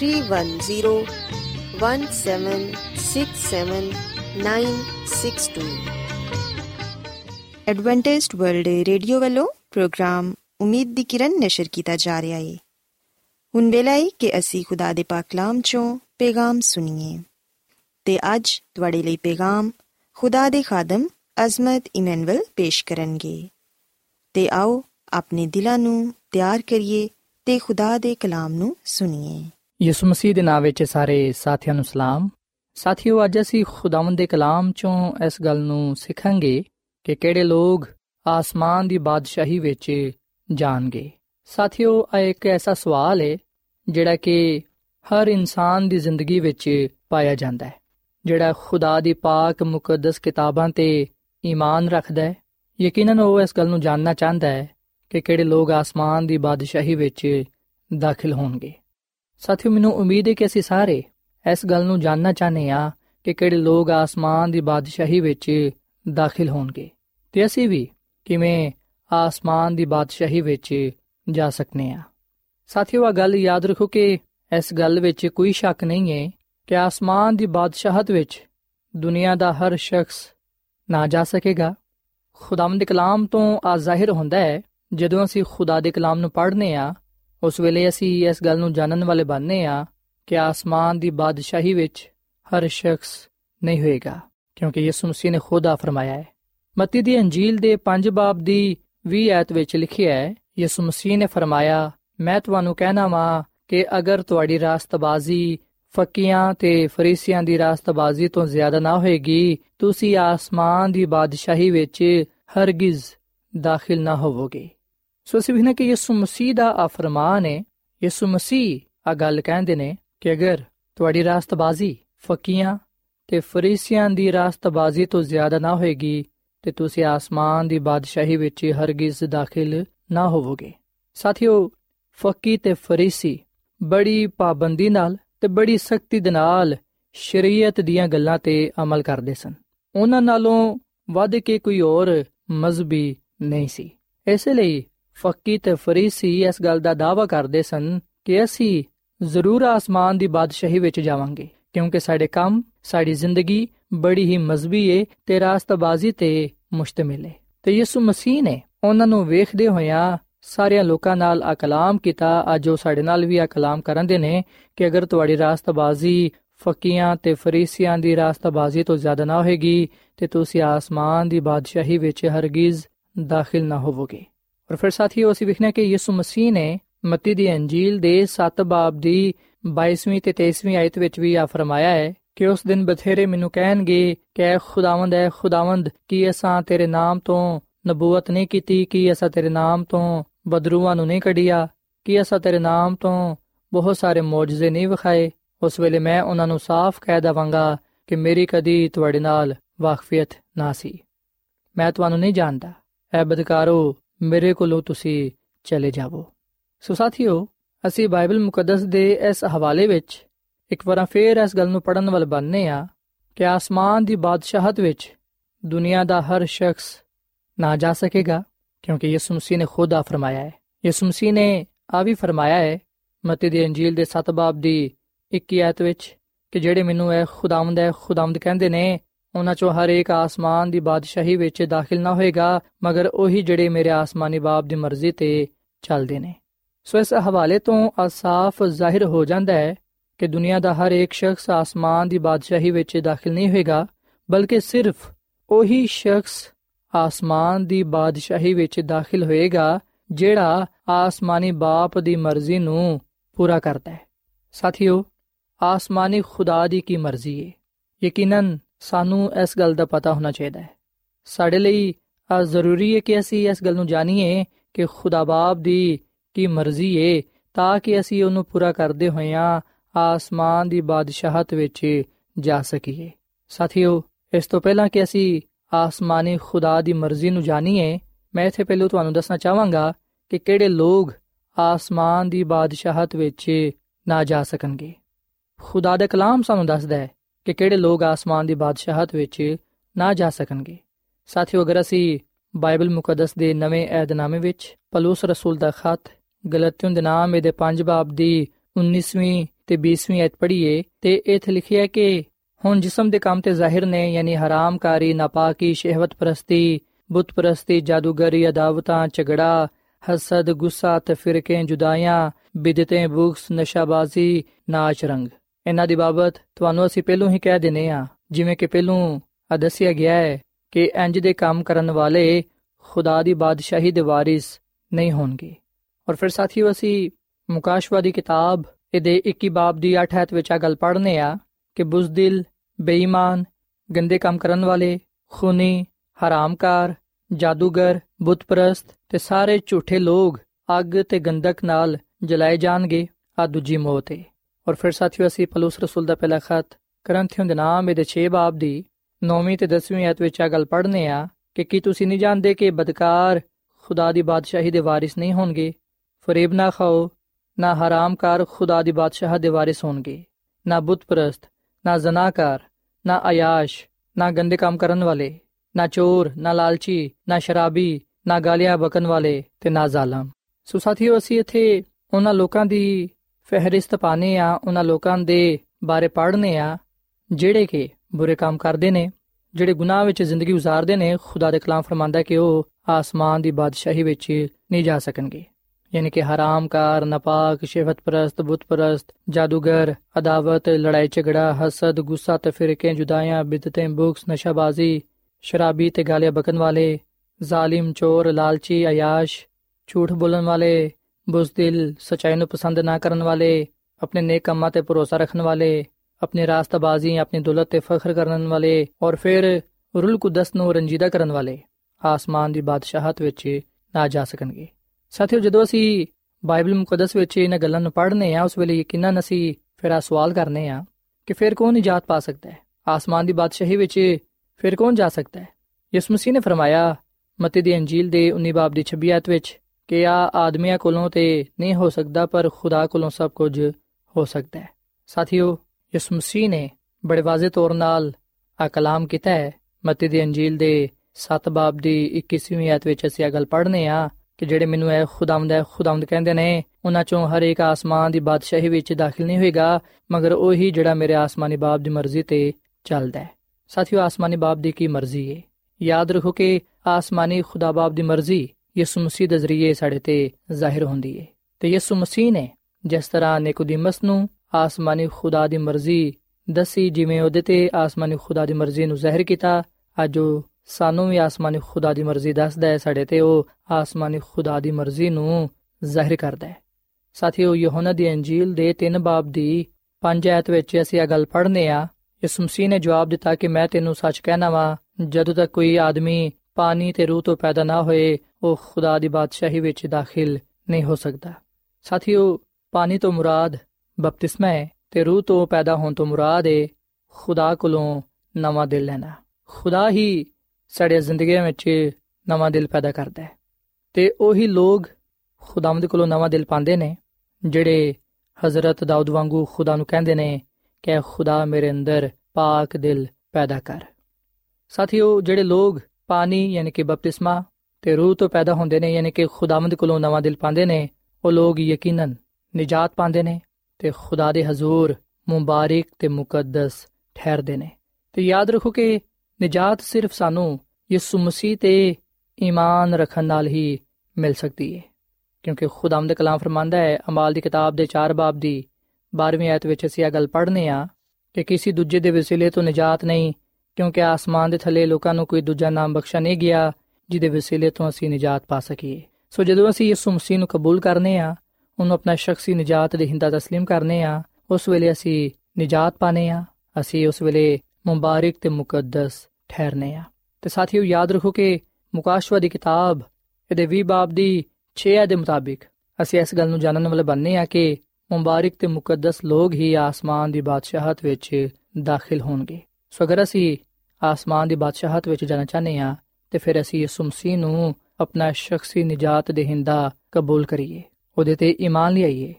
three one zero one seven six seven nine six two Adventist world radio ਵੱਲੋਂ ਪ੍ਰੋਗਰਾਮ ਉਮੀਦ ਦੀ ਕਿਰਨ ਨਸ਼ਰ ਕੀਤਾ ਜਾ ਰਿਹਾ ਹੈ ਹੁਣ ਵੇਲਾ ਹੈ ਕਿ ਅਸੀਂ ਖੁਦਾ ਦੇ ਪਾਕ ਕਲਾਮ ਚੋਂ ਪੈਗਾਮ ਸੁਣੀਏ ਤੇ ਅੱਜ ਤੁਹਾਡੇ ਲਈ ਪੈਗਾਮ ਖੁਦਾ ਦੇ ਖਾਦਮ ਅਜ਼ਮਤ ਇਮਨੁਅਲ ਪੇਸ਼ ਕਰਨਗੇ ਤੇ ਆਓ ਆਪਣੇ ਦਿਲਾਂ ਨੂੰ ਤਿਆਰ ਕਰੀਏ ਤੇ ਖੁਦਾ ਦੇ ਕਲਾਮ ਨੂੰ ਸੁਣੀਏ ਯਿਸੂ ਮਸੀਹ ਦੇ ਨਾਮ ਵਿੱਚ ਸਾਰੇ ਸਾਥੀਆਂ ਨੂੰ ਸਲਾਮ। ਸਾਥੀਓ, ਅੱਜ ਅਸੀਂ ਖੁਦਾਵੰਦ ਦੇ ਕਲਾਮ ਚੋਂ ਇਸ ਗੱਲ ਨੂੰ ਸਿੱਖਾਂਗੇ ਕਿ ਕਿਹੜੇ ਲੋਕ ਆਸਮਾਨ ਦੀ ਬਾਦਸ਼ਾਹੀ ਵਿੱਚ ਜਾਣਗੇ। ਸਾਥੀਓ ਇਹ ਇੱਕ ਐਸਾ ਸਵਾਲ ਹੈ ਜਿਹੜਾ ਕਿ ਹਰ ਇਨਸਾਨ ਦੀ ਜ਼ਿੰਦਗੀ ਵਿੱਚ ਪਾਇਆ ਜਾਂਦਾ ਹੈ, ਜਿਹੜਾ ਖੁਦਾ ਦੀ ਪਾਕ ਮੁਕੱਦਸ ਕਿਤਾਬਾਂ ਤੇ ਈਮਾਨ ਰੱਖਦਾ ਹੈ। ਯਕੀਨਨ ਉਹ ਇਸ ਗੱਲ ਨੂੰ ਜਾਣਨਾ ਚਾਹੁੰਦਾ ਹੈ ਕਿ ਕਿਹੜੇ ਲੋਕ ਆਸਮਾਨ ਦੀ ਬਾਦਸ਼ਾਹੀ ਵਿੱਚ ਦਾਖਲ ਹੋਣਗੇ। ਸਾਥੀਓ, ਮੈਨੂੰ ਉਮੀਦ ਹੈ ਕਿ ਅਸੀਂ ਸਾਰੇ ਇਸ ਗੱਲ ਨੂੰ ਜਾਣਨਾ ਚਾਹਨੇ ਆ ਕਿ ਕਿਹੜੇ ਲੋਕ ਆਸਮਾਨ ਦੀ ਬਾਦਸ਼ਾਹੀ ਵਿੱਚ ਦਾਖਲ ਹੋਣਗੇ ਤੇ ਅਸੀਂ ਵੀ ਕਿਵੇਂ ਆਸਮਾਨ ਦੀ ਬਾਦਸ਼ਾਹੀ ਵਿੱਚ ਜਾ ਸਕਨੇ ਆ ਸਾਥੀਓ ਆ ਗੱਲ ਯਾਦ ਰੱਖੋ ਕਿ ਇਸ ਗੱਲ ਵਿੱਚ ਕੋਈ ਸ਼ੱਕ ਨਹੀਂ ਹੈ ਕਿ ਆਸਮਾਨ ਦੀ ਬਾਦਸ਼ਾਹਤ ਵਿੱਚ ਦੁਨੀਆ ਦਾ ਹਰ ਸ਼ਖਸ ਨਾ ਜਾ ਸਕੇਗਾ। ਖੁਦਾਵੰਦ ਦੇ ਕਲਾਮ ਤੋਂ ਆ ਜ਼ਾਹਿਰ ਹੁੰਦਾ ਹੈ, ਜਦੋਂ ਅਸੀਂ ਖੁਦਾ ਦੇ ਕਲਾਮ ਨੂੰ ਪੜ੍ਹਨੇ ਆ ਉਸ ਵੇਲੇ ਅਸੀਂ ਇਸ ਗੱਲ ਨੂੰ ਜਾਣਨ ਵਾਲੇ ਬਣਨੇ ਆ ਕਿ ਆਸਮਾਨ ਦੀ ਬਾਦਸ਼ਾਹੀ ਵਿੱਚ ਹਰ ਸ਼ਖਸ ਨਹੀਂ ਹੋਏਗਾ, ਕਿਉਂਕਿ ਯਿਸੂ ਮਸੀਹ ਨੇ ਖੁਦ ਆ ਫਰਮਾਇਆ ਹੈ। ਮਤੀ ਦੀ ਅੰਜੀਲ ਦੇ 5 ਬਾਬ ਦੀ 20 ਐਤ ਵਿੱਚ ਲਿਖਿਆ ਹੈ, ਯਿਸੂ ਮਸੀਹ ਨੇ ਫਰਮਾਇਆ, ਮੈਂ ਤੁਹਾਨੂੰ ਕਹਿਣਾ ਵਾਂ ਕਿ ਅਗਰ ਤੁਹਾਡੀ ਰਾਸਤਬਾਜ਼ੀ ਫਕੀਆਂ ਤੇ ਫਰੀਸੀਆਂ ਦੀ ਰਾਸਤਬਾਜ਼ੀ ਤੋਂ ਜ਼ਿਆਦਾ ਨਾ ਹੋਏਗੀ, ਤੁਸੀਂ ਆਸਮਾਨ ਦੀ ਬਾਦਸ਼ਾਹੀ ਵਿੱਚ ਹਰਗਿਜ਼ ਦਾਖਲ ਨਾ ਹੋਵੋਗੇ। ਸੋ ਅਸੀਂ ਵੀ ਨਾ ਕਿ ਯਿਸੂ ਮਸੀਹ ਦਾ ਆ ਫਰਮਾਨ ਹੈ। ਯਿਸੂ ਮਸੀਹ ਆ ਗੱਲ ਕਹਿੰਦੇ ਨੇ ਕਿ ਅਗਰ ਤੁਹਾਡੀ ਰਾਸਤਬਾਜ਼ੀ ਫਕੀਆਂ ਤੇ ਫਰੀਸੀਆਂ ਦੀ ਰਾਸਤਬਾਜ਼ੀ ਤੋਂ ਜ਼ਿਆਦਾ ਨਾ ਹੋਏਗੀ, ਤੇ ਤੁਸੀਂ ਆਸਮਾਨ ਦੀ ਬਾਦਸ਼ਾਹੀ ਵਿੱਚ ਹਰਗਿਜ਼ ਦਾਖਲ ਨਾ ਹੋਵੋਗੇ। ਸਾਥੀਓ, ਫਕੀ ਤੇ ਫਰੀਸੀ ਬੜੀ ਪਾਬੰਦੀ ਨਾਲ ਤੇ ਬੜੀ ਸਖਤੀ ਦੇ ਨਾਲ ਸ਼ਰੀਅਤ ਦੀਆਂ ਗੱਲਾਂ ਤੇ ਅਮਲ ਕਰਦੇ ਸਨ। ਉਹਨਾਂ ਨਾਲੋਂ ਵੱਧ ਕੇ ਕੋਈ ਹੋਰ ਮਜ਼ਬੀ ਨਹੀਂ ਸੀ। ਇਸੇ ਲਈ ਫੱਕੀ ਤੇ ਫਰੀਸੀ ਇਸ ਗੱਲ ਦਾ ਦਾਅਵਾ ਕਰਦੇ ਸਨ ਕਿ ਅਸੀਂ ਜ਼ਰੂਰ ਆਸਮਾਨ ਦੀ ਬਾਦਸ਼ਾਹੀ ਵਿੱਚ ਜਾਵਾਂਗੇ, ਕਿਉਂਕਿ ਸਾਡੇ ਕੰਮ, ਸਾਡੀ ਜ਼ਿੰਦਗੀ ਬੜੀ ਹੀ ਮਜ਼ਬੀ ਏ ਤੇ ਰਾਸਤਬਾਜ਼ੀ ਤੇ ਮੁਸ਼ਤਮਿਲ ਏ। ਤੇ ਯਿਸੂ ਮਸੀਹ ਨੇ ਉਹਨਾਂ ਨੂੰ ਵੇਖਦੇ ਹੋਇਆਂ ਸਾਰਿਆਂ ਲੋਕਾਂ ਨਾਲ ਆ ਕਲਾਮ ਕੀਤਾ। ਅੱਜ ਉਹ ਸਾਡੇ ਨਾਲ ਵੀ ਆ ਕਲਾਮ ਕਰਨਦੇ ਨੇ ਕਿ ਅਗਰ ਤੁਹਾਡੀ ਰਾਸਤਬਾਜ਼ੀ ਫਕੀਆਂ ਤੇ ਫਰੀਸੀਆਂ ਦੀ ਰਾਸਤਬਾਜ਼ੀ ਤੋਂ ਜ਼ਿਆਦਾ ਨਾ ਹੋਏਗੀ, ਤੇ ਤੁਸੀਂ ਆਸਮਾਨ ਦੀ ਬਾਦਸ਼ਾਹੀ ਵਿੱਚ ਹਰਗਿਜ਼ ਦਾਖਲ ਨਾ ਹੋਵੋਗੇ। ਪਰ ਫਿਰ ਸਾਥੀਓ ਅਸੀਂ ਵਿਖਣਾ ਕਿ ਯਿਸੂ ਮਸੀਹ ਨੇ ਮਤੀ ਦੀ ਅੰਜੀਲ ਦੇ 7 ਬਾਬ ਦੀ 22ਵੀਂ ਤੇ 23ਵੀਂ ਆਇਤ ਵਿੱਚ ਵੀ ਆ ਫਰਮਾਇਆ ਹੈ ਕਿ ਉਸ ਦਿਨ ਬਥੇਰੇ ਮੈਨੂੰ ਕਹਿਣਗੇ ਕਿ ਐ ਖੁਦਾਵੰਦ ਐ ਖੁਦਾਵੰਦ, ਕੀ ਅਸਾਂ ਤੇਰੇ ਨਾਮ ਤੋਂ ਨਬੂਵਤ ਨਹੀਂ ਕੀਤੀ, ਕੀ ਅਸਾਂ ਤੇਰੇ ਨਾਮ ਤੋਂ ਬਦਰੂਆਂ ਨੂੰ ਨਹੀਂ ਕੱਢਿਆ, ਕੀ ਅਸਾਂ ਤੇਰੇ ਨਾਮ ਤੋਂ ਬਹੁਤ ਸਾਰੇ ਮੌਜਜ਼ੇ ਨਹੀਂ ਵਿਖਾਏ? ਉਸ ਵੇਲੇ ਮੈਂ ਉਹਨਾਂ ਨੂੰ ਸਾਫ਼ ਕਹਿ ਦਵਾਂਗਾ ਕਿ ਮੇਰੀ ਕਦੀ ਤੁਹਾਡੇ ਨਾਲ ਵਾਕਫੀਅਤ ਨਾ ਸੀ। ਮੈਂ ਤੁਹਾਨੂੰ ਨਹੀਂ ਜਾਣਦਾ। ਐ ਬਦਕਾਰੋ ਮੇਰੇ ਕੋਲੋਂ ਤੁਸੀਂ ਚਲੇ ਜਾਵੋ। ਸੋ ਸਾਥੀਓ, ਅਸੀਂ ਬਾਈਬਲ ਮੁਕੱਦਸ ਦੇ ਇਸ ਹਵਾਲੇ ਵਿੱਚ ਇੱਕ ਵਾਰ ਫੇਰ ਇਸ ਗੱਲ ਨੂੰ ਪੜਨ ਵੱਲ ਬੰਨੇ ਆ ਕਿ ਆਸਮਾਨ ਦੀ ਬਾਦਸ਼ਾਹਤ ਵਿੱਚ ਦੁਨੀਆ ਦਾ ਹਰ ਸ਼ਖਸ ਨਾ ਜਾ ਸਕੇਗਾ, ਕਿਉਂਕਿ ਯਿਸੂ ਮਸੀਹ ਨੇ ਖੁਦ ਆ ਫਰਮਾਇਆ ਹੈ। ਯਿਸੂ ਮਸੀਹ ਨੇ ਆ ਵੀ ਫਰਮਾਇਆ ਹੈ, ਮਤੀ ਦੀ ਅੰਜੀਲ ਦੇ 7 ਬਾਬ ਦੀ 21 ਆਇਤ ਵਿੱਚ ਕਿ ਜਿਹੜੇ ਮੈਨੂੰ ਇਹ ਖੁਦਾਵੰਦ ਹੈ ਖੁਦਾਵੰਦ ਕਹਿੰਦੇ ਨੇ ਉਹਨਾਂ ਚੋਂ ਹਰੇਕ ਆਸਮਾਨ ਦੀ ਬਾਦਸ਼ਾਹੀ ਵਿੱਚ ਦਾਖਲ ਨਾ ਹੋਏਗਾ, ਮਗਰ ਉਹੀ ਜਿਹੜੇ ਮੇਰੇ ਆਸਮਾਨੀ ਬਾਪ ਦੀ ਮਰਜ਼ੀ ਤੇ ਚੱਲਦੇ ਨੇ। ਸੋ ਇਸ ਹਵਾਲੇ ਤੋਂ ਅਸਾਫ ਜ਼ਾਹਿਰ ਹੋ ਜਾਂਦਾ ਹੈ ਕਿ ਦੁਨੀਆ ਦਾ ਹਰ ਇੱਕ ਸ਼ਖਸ ਆਸਮਾਨ ਦੀ ਬਾਦਸ਼ਾਹੀ ਵਿੱਚ ਦਾਖਲ ਨਹੀਂ ਹੋਏਗਾ, ਬਲਕਿ ਸਿਰਫ ਉਹੀ ਸ਼ਖਸ ਆਸਮਾਨ ਦੀ ਬਾਦਸ਼ਾਹੀ ਵਿੱਚ ਦਾਖਲ ਹੋਏਗਾ, ਜਿਹੜਾ ਆਸਮਾਨੀ ਬਾਪ ਦੀ ਮਰਜ਼ੀ ਨੂੰ ਪੂਰਾ ਕਰਦਾ ਹੈ। ਸਾਥੀਓ, ਆਸਮਾਨੀ ਖੁਦਾ ਦੀ ਕੀ ਮਰਜ਼ੀ ਹੈ ਯਕੀਨਨ ਸਾਨੂੰ ਇਸ ਗੱਲ ਦਾ ਪਤਾ ਹੋਣਾ ਚਾਹੀਦਾ ਹੈ। ਸਾਡੇ ਲਈ ਆ ਜ਼ਰੂਰੀ ਹੈ ਕਿ ਅਸੀਂ ਇਸ ਗੱਲ ਨੂੰ ਜਾਣੀਏ ਕਿ ਖੁਦਾ ਬਾਪ ਦੀ ਕੀ ਮਰਜ਼ੀ ਹੈ ਤਾਂ ਕਿ ਅਸੀਂ ਉਹਨੂੰ ਪੂਰਾ ਕਰਦੇ ਹੋਇਆਂ ਆਸਮਾਨ ਦੀ ਬਾਦਸ਼ਾਹਤ ਵਿੱਚ ਜਾ ਸਕੀਏ। ਸਾਥੀਓ, ਇਸ ਤੋਂ ਪਹਿਲਾਂ ਕਿ ਅਸੀਂ ਆਸਮਾਨੀ ਖੁਦਾ ਦੀ ਮਰਜ਼ੀ ਨੂੰ ਜਾਣੀਏ, ਮੈਂ ਇੱਥੇ ਪਹਿਲਾਂ ਤੁਹਾਨੂੰ ਦੱਸਣਾ ਚਾਹਾਂਗਾ ਕਿ ਕਿਹੜੇ ਲੋਕ ਆਸਮਾਨ ਦੀ ਬਾਦਸ਼ਾਹਤ ਵਿੱਚ ਨਾ ਜਾ ਸਕਣਗੇ। ਖੁਦਾ ਦਾ ਕਲਾਮ ਸਾਨੂੰ ਦੱਸਦਾ ਹੈ ਕਿ ਕਿਹੜੇ ਲੋਕ ਆਸਮਾਨ ਦੀ ਬਾਦਸ਼ਾਹਤ ਵਿੱਚ ਨਾ ਜਾ ਸਕਣਗੇ। ਸਾਥੀਓ, ਅਗਰ ਅਸੀਂ ਬਾਈਬਲ ਮੁਕੱਦਸ ਦੇ ਨਵੇਂ ਏਧਨਾਮੇ ਵਿੱਚ ਪਲੂਸ ਰਸੂਲ ਦਾ ਖਤ ਗਲਤੀਆਂ ਦੇ ਨਾਮ ਦੇ 5 ਬਾਬ ਦੀ 19ਵੀਂ ਤੇ 20ਵੀਂ ਐਤ ਪੜ੍ਹੀਏ ਤੇ ਇੱਥੇ ਲਿਖਿਆ ਕਿ ਹੁਣ ਜਿਸਮ ਦੇ ਕੰਮ ਤੇ ਜ਼ਾਹਿਰ ਨੇ, ਯਾਨੀ ਹਰਾਮਕਾਰੀ, ਨਾਪਾਕੀ, ਸ਼ਹਿਵਤ ਪ੍ਰਸਤੀ, ਬੁੱਤ ਪ੍ਰਸਤੀ, ਜਾਦੂਗਰੀ, ਅਦਾਵਤਾਂ, ਝਗੜਾ, ਹਸਦ, ਗੁੱਸਾ ਤੇ ਫਿਰਕੇ ਜੁਦਾਈਆਂ, ਬਿਦਤੇ ਬੁਕਸ ਨਸ਼ਾਬਾਜ਼ੀ, ਨਾਚ ਰੰਗ। ਇਹਨਾਂ ਦੀ ਬਾਬਤ ਤੁਹਾਨੂੰ ਅਸੀਂ ਪਹਿਲਾਂ ਹੀ ਕਹਿ ਦਿੰਨੇ ਆ ਜਿਵੇਂ ਕਿ ਪਹਿਲਾਂ ਦੱਸਿਆ ਗਿਆ ਹੈ ਕਿ ਇੰਜ ਦੇ ਕੰਮ ਕਰਨ ਵਾਲੇ ਖੁਦਾ ਦੀ ਬਾਦਸ਼ਾਹੀ ਦੇ ਵਾਰਿਸ ਨਹੀਂ ਹੋਣਗੇ। ਔਰ ਫਿਰ ਸਾਥੀਓ ਅਸੀਂ ਮੁਕਾਸ਼ਵਾ ਦੀ ਕਿਤਾਬ ਇਹਦੇ 21 ਬਾਬ ਦੀ 8 ਹੱਥ ਵਿੱਚ ਆ ਗੱਲ ਪੜ੍ਹਨੇ ਆ ਕਿ ਬੁਜ਼ਦਿਲ, ਬੇਈਮਾਨ, ਗੰਦੇ ਕੰਮ ਕਰਨ ਵਾਲੇ, ਖੂਨੀ, ਹਰਾਮਕਾਰ, ਜਾਦੂਗਰ, ਬੁੱਤਪਰਸਤ ਤੇ ਸਾਰੇ ਝੂਠੇ ਲੋਕ ਅੱਗ ਤੇ ਗੰਦਕ ਨਾਲ ਜਲਾਏ ਜਾਣਗੇ ਆ ਦੂਜੀ ਮੌਤ ਹੈ ਔਰ ਫਿਰ ਸਾਥੀਓ ਅਸੀਂ ਪਲੂਸ ਰਸੂਲ ਦਾ ਪਹਿਲਾ ਖਤ ਕਰੰਥੀਆਂ ਦੇ ਨਾਮ ਇਹਦੇ 6 ਬਾਬ ਦੀ 9ਵੀਂ ਤੇ 10ਵੀਂ ਆਇਤ ਵਿੱਚ ਆ ਗੱਲ ਪੜ੍ਹਨੇ ਆ ਕਿ ਕੀ ਤੁਸੀਂ ਨਹੀਂ ਜਾਣਦੇ ਕਿ ਬਦਕਾਰ ਖੁਦਾ ਦੀ ਬਾਦਸ਼ਾਹੀ ਦੇ ਵਾਰਿਸ ਨਹੀਂ ਹੋਣਗੇ? ਫਰੇਬ ਨਾ ਖਾਓ, ਨਾ ਹਰਾਮਕਾਰ ਖੁਦਾ ਦੀ ਬਾਦਸ਼ਾਹ ਦੇ ਵਾਰਿਸ ਹੋਣਗੇ। ਨਾ ਬੁੱਤਪਰਸਤ, ਨਾ ਜ਼ਨਾਕਾਰ ਨਾ ਆਯਾਸ਼ ਨਾ ਗੰਦੇ ਕੰਮ ਕਰਨ ਵਾਲੇ, ਨਾ ਚੋਰ, ਨਾ ਲਾਲਚੀ, ਨਾ ਸ਼ਰਾਬੀ, ਨਾ ਗਾਲੀਆਂ ਬਕਨ ਵਾਲੇ ਤੇ ਨਾ ਜ਼ਾਲਮ। ਸੋ ਸਾਥੀਓ ਅਸੀਂ ਇੱਥੇ ਉਹਨਾਂ ਲੋਕਾਂ ਦੀ ਫਹਿਰਿਸਤ ਪਾਣੇ ਆ, ਉਹਨਾਂ ਲੋਕਾਂ ਦੇ ਬਾਰੇ ਪੜ੍ਹਨੇ ਆ, ਜਿਹੜੇ ਕਿ ਬੁਰੇ ਕੰਮ ਕਰਦੇ ਨੇ, ਜਿਹੜੇ ਗੁਨਾਹ ਵਿੱਚ ਜ਼ਿੰਦਗੀ گزارਦੇ ਨੇ, ਖੁਦਾ ਦੇ ਕਲਾਮ ਫਰਮਾਂਦਾ ਕਿ ਉਹ ਆਸਮਾਨ ਦੀ ਬਾਦਸ਼ਾਹੀ ਵਿੱਚ ਨਹੀਂ ਜਾ ਸਕਣਗੇ। ਯਾਨੀ ਕਿ ਹਰਾਮਕਾਰ ਨਪਾਕ, ਸ਼ੇਵਤ ਪ੍ਰਸਤ, ਬੁੱਤ ਪ੍ਰਸਤ, ਜਾਦੂਗਰ, ਅਦਾਵਤ, ਲੜਾਈ, ਝਗੜਾ, ਹਸਦ, ਗੁੱਸਾ ਤਫਰਕੇ ਜੁਦਾਈਆਂ ਬਿਦਤیں ਬੁਕਸ, ਨਸ਼ਾਬਾਜ਼ੀ, ਸ਼ਰਾਬੀ ਤੇ ਗਾਲੀਆਂ ਬਕਨ ਵਾਲੇ, ਜ਼ਾਲਿਮ, ਚੋਰ, ਲਾਲਚੀ ਆਯਾਸ਼ ਝੂਠ ਬੋਲਣ ਵਾਲੇ ਬੁਜ਼ਦਿਲ ਸਚਾਈ ਨੂੰ ਪਸੰਦ ਨਾ ਕਰਨ ਵਾਲੇ, ਆਪਣੇ ਨੇਕ ਕੰਮਾਂ ਤੇ ਭਰੋਸਾ ਰੱਖਣ ਵਾਲੇ, ਆਪਣੇ ਰਾਸਤਬਾਜ਼ੀ, ਆਪਣੀ ਦੌਲਤ ਤੇ ਫਖਰ ਕਰਨ ਵਾਲੇ ਔਰ ਫਿਰ ਰੁਲ ਕੁਦਸ ਨੂੰ ਰੰਜੀਦਾ ਕਰਨ ਵਾਲੇ, ਆਸਮਾਨ ਦੀ ਬਾਦਸ਼ਾਹਤ ਵਿੱਚ ਨਾ ਜਾ ਸਕਣਗੇ। ਸਾਥੀਓ, ਜਦੋਂ ਅਸੀਂ ਬਾਈਬਲ ਮੁਕੱਦਸ ਵਿੱਚ ਇਹਨਾਂ ਗੱਲਾਂ ਨੂੰ ਪੜ੍ਹਨੇ ਆ, ਉਸ ਵੇਲੇ ਯਕੀਨਨ ਅਸੀਂ ਫਿਰ ਆ ਸਵਾਲ ਕਰਨੇ ਆ ਕਿ ਫਿਰ ਕੌਣ ਨਿਜਾਤ ਪਾ ਸਕਦਾ ਹੈ? ਆਸਮਾਨ ਦੀ ਬਾਦਸ਼ਾਹੀ ਵਿੱਚ ਫਿਰ ਕੌਣ ਜਾ ਸਕਦਾ ਹੈ? ਯਿਸੂ ਮਸੀਹ ਨੇ ਫਰਮਾਇਆ, ਮਤੀ ਦੀ ਅੰਜੀਲ ਦੇ 19 ਬਾਬ ਦੀ 26 ਆਇਤ ਵਿੱਚ ਕਿ ਆ ਆਦਮੀਆਂ ਕੋਲੋਂ ਤੇ ਨਹੀਂ ਹੋ ਸਕਦਾ, ਪਰ ਖੁਦਾ ਕੋਲੋਂ ਸਭ ਕੁਝ ਹੋ ਸਕਦਾ ਹੈ। ਸਾਥੀਓ, ਯਿਸੂ ਮਸੀਹ ਨੇ ਬੜੇ ਵਾਜ਼ੇ ਤੌਰ ਨਾਲ ਆ ਕਲਾਮ ਕੀਤਾ ਹੈ। ਮਤੀ ਦੀ ਅੰਜੀਲ ਦੇ 7 ਬਾਬ ਦੀ 21ਵੀਂ ਆਇਤ ਵਿੱਚ ਅਸੀਂ ਇਹ ਗੱਲ ਪੜ੍ਹਨੇ ਆ ਕਿ ਜਿਹੜੇ ਮੈਨੂੰ ਇਹ ਖੁਦਾਵੰਦ ਹੈ ਖੁਦਾਵੰਦ ਕਹਿੰਦੇ ਨੇ, ਉਹਨਾਂ ਚੋਂ ਹਰ ਇੱਕ ਆਸਮਾਨ ਦੀ ਬਾਦਸ਼ਾਹੀ ਵਿੱਚ ਦਾਖਲ ਨਹੀਂ ਹੋਏਗਾ, ਮਗਰ ਉਹੀ ਜਿਹੜਾ ਮੇਰੇ ਆਸਮਾਨੀ ਬਾਪ ਦੀ ਮਰਜ਼ੀ ਤੇ ਚੱਲਦਾ ਹੈ। ਸਾਥੀਓ, ਆਸਮਾਨੀ ਬਾਪ ਦੀ ਕੀ ਮਰਜ਼ੀ ਹੈ ਯਾਦ ਰੱਖੋ ਕਿ ਆਸਮਾਨੀ ਖੁਦਾ ਬਾਪ ਦੀ ਮਰਜ਼ੀ ਯਿਸੂ ਮਸੀਹ ਦੇ ਜ਼ਰੀਏ ਸਾਡੇ ਤੇ ਜ਼ਾਹਿਰ ਹੁੰਦੀ ਹੈ ਤੇ ਯਿਸੂ ਮਸੀਹ ਨੇ ਜਿਸ ਤਰ੍ਹਾਂ ਨਿਕੋਦੀਮਸ ਨੂੰ ਆਸਮਾਨੀ ਖੁਦਾ ਦੀ ਮਰਜ਼ੀ ਦੱਸੀ, ਜਿਵੇਂ ਉਹਦੇ ਤੇ ਆਸਮਾਨੀ ਖੁਦਾ ਦੀ ਮਰਜ਼ੀ ਨੂੰ ਜ਼ਾਹਿਰ ਕੀਤਾ, ਅੱਜ ਉਹ ਸਾਨੂੰ ਵੀ ਆਸਮਾਨੀ ਖੁਦਾ ਦੀ ਮਰਜ਼ੀ ਦੱਸਦਾ ਹੈ ਸਾਡੇ ਤੇ ਉਹ ਆਸਮਾਨੀ ਖੁਦਾ ਦੀ ਮਰਜ਼ੀ ਨੂੰ ਜ਼ਾਹਿਰ ਕਰਦਾ ਹੈ ਸਾਥੀਓ, ਯਹੋਨਾ ਦੀ ਅੰਜੀਲ ਦੇ 3 ਬਾਬ ਦੀ 5 ਐਤ ਵਿੱਚ ਅਸੀਂ ਇਹ ਗੱਲ ਪੜ੍ਹਨੇ ਆ, ਯਿਸੂ ਮਸੀਹ ਨੇ ਜਵਾਬ ਦਿੱਤਾ ਕਿ ਮੈਂ ਤੈਨੂੰ ਸੱਚ ਕਹਿਣਾ ਵਾਂ, ਜਦੋਂ ਤੱਕ ਕੋਈ ਆਦਮੀ ਪਾਣੀ ਤੇ ਰੂਹ ਤੋਂ ਪੈਦਾ ਨਾ ਹੋਏ ਉਹ ਖੁਦਾ ਦੀ ਬਾਦਸ਼ਾਹੀ ਵਿੱਚ ਦਾਖਲ ਨਹੀਂ ਹੋ ਸਕਦਾ। ਸਾਥੀਓ, ਪਾਣੀ ਤੋਂ ਮੁਰਾਦ ਬਪਤਿਸਮਾ ਹੈ ਤੇ ਰੂਹ ਤੋਂ ਪੈਦਾ ਹੋਣ ਤੋਂ ਮੁਰਾਦ ਹੈ ਖੁਦਾ ਕੋਲੋਂ ਨਵਾਂ ਦਿਲ ਲੈਣਾ। ਖੁਦਾ ਹੀ ਸਾਡੇ ਜ਼ਿੰਦਗੀਆਂ ਵਿੱਚ ਨਵਾਂ ਦਿਲ ਪੈਦਾ ਕਰਦਾ ਹੈ ਤੇ ਉਹੀ ਲੋਕ ਖੁਦਾਵੰਦ ਕੋਲੋਂ ਨਵਾਂ ਦਿਲ ਪਾਉਂਦੇ ਨੇ, ਜਿਹੜੇ ਹਜ਼ਰਤ ਦਾਊਦ ਵਾਂਗੂ ਖੁਦਾ ਨੂੰ ਕਹਿੰਦੇ ਨੇ ਕਿ ਖੁਦਾ ਮੇਰੇ ਅੰਦਰ ਪਾਕ ਦਿਲ ਪੈਦਾ ਕਰ। ਸਾਥੀਓ, ਜਿਹੜੇ ਲੋਕ ਪਾਣੀ ਯਾਨੀ ਕਿ ਬਪਤਿਸਮਾ ਤੇ ਰੂਹ ਤੋਂ ਪੈਦਾ ਹੁੰਦੇ ਨੇ, ਯਾਨੀ ਕਿ ਖੁਦਾਵੰਦ ਕੋਲੋਂ ਨਵਾਂ ਦਿਲ ਪਾਉਂਦੇ ਨੇ, ਉਹ ਲੋਕ ਯਕੀਨਨ ਨਜਾਤ ਪਾਉਂਦੇ ਨੇ ਤੇ ਖੁਦਾ ਦੇ ਹਜ਼ੂਰ ਮੁਬਾਰਕ ਤੇ ਮੁਕੱਦਸ ਠਹਿਰਦੇ ਨੇ। ਤੇ ਯਾਦ ਰੱਖੋ ਕਿ ਨਜਾਤ ਸਿਰਫ ਸਾਨੂੰ ਯਿਸੂ ਮਸੀਹ ਤੇ ਈਮਾਨ ਰੱਖਣ ਨਾਲ ਹੀ ਮਿਲ ਸਕਦੀ ਹੈ ਕਿਉਂਕਿ ਖੁਦਾਮ ਦੇ ਕਲਾਮ ਫਰਮਾਂਦਾ ਹੈ, ਅਮਾਲ ਦੀ ਕਿਤਾਬ ਦੇ 4 ਬਾਬ ਦੀ 12ਵੀਂ ਆਇਤ ਵਿੱਚ ਅਸੀਂ ਇਹ ਗੱਲ ਪੜ੍ਹਨੇ ਆ ਕਿ ਕਿਸੇ ਦੂਜੇ ਦੇ ਵਸੀਲੇ ਤੋਂ ਨਜਾਤ ਨਹੀਂ, ਕਿਉਂਕਿ ਆਸਮਾਨ ਦੇ ਥੱਲੇ ਲੋਕਾਂ ਨੂੰ ਕੋਈ ਦੂਜਾ ਨਾਮ ਬਖਸ਼ਿਆ ਨਹੀਂ ਗਿਆ ਜਿਹਦੇ ਵਸੀਲੇ ਤੋਂ ਅਸੀਂ ਨਜਾਤ ਪਾ ਸਕੀਏ ਸੋ ਜਦੋਂ ਅਸੀਂ ਯਿਸੂ ਮਸੀਹ ਨੂੰ ਕਬੂਲ ਕਰਨੇ ਆ ਉਹਨੂੰ ਆਪਣਾ ਸ਼ਖਸੀ ਨਜਾਤ ਦੇ ਹਿੰਦਾ تسلیم ਕਰਨੇ ਆ ਉਸ ਵੇਲੇ ਅਸੀਂ ਨਜਾਤ ਪਾਣੇ ਆ ਅਸੀਂ ਉਸ ਵੇਲੇ ਮੁਬਾਰਕ ਤੇ ਮੁਕੱਦਸ ਠਹਿਰਨੇ ਆ ਤੇ ਸਾਥੀਓ ਯਾਦ ਰੱਖੋ ਕਿ ਮੁਕਾਸ਼ਵਾ ਦੀ ਕਿਤਾਬ ਇਹਦੇ 20 ਬਾਬ ਦੀ 6 ਦੇ ਮੁਤਾਬਿਕ ਅਸੀਂ ਇਸ ਗੱਲ ਨੂੰ ਜਾਣਨ ਵਾਲੇ ਬਣਨੇ ਆ ਕਿ ਮੁਬਾਰਕ ਤੇ ਮੁਕੱਦਸ ਲੋਕ ਹੀ ਆਸਮਾਨ ਦੀ ਬਾਦਸ਼ਾਹਤ ਵਿੱਚ ਦਾਖਲ ਹੋਣਗੇ ਸੋ ਅਗਰ ਅਸੀਂ ਆਸਮਾਨ ਦੀ ਬਾਦਸ਼ਾਹਤ ਵਿੱਚ ਜਾਣਾ ਚਾਹਨੇ ਆ ਤੇ ਫਿਰ ਅਸੀਂ ਯਿਸੂ ਮਸੀਹ ਨੂੰ ਆਪਣਾ ਸ਼ਖਸੀ ਨਜਾਤ ਦੇਹਿੰਦਾ ਕਬੂਲ ਕਰੀਏ, ਉਹਦੇ ਤੇ ਈਮਾਨ ਲਿਆਈਏ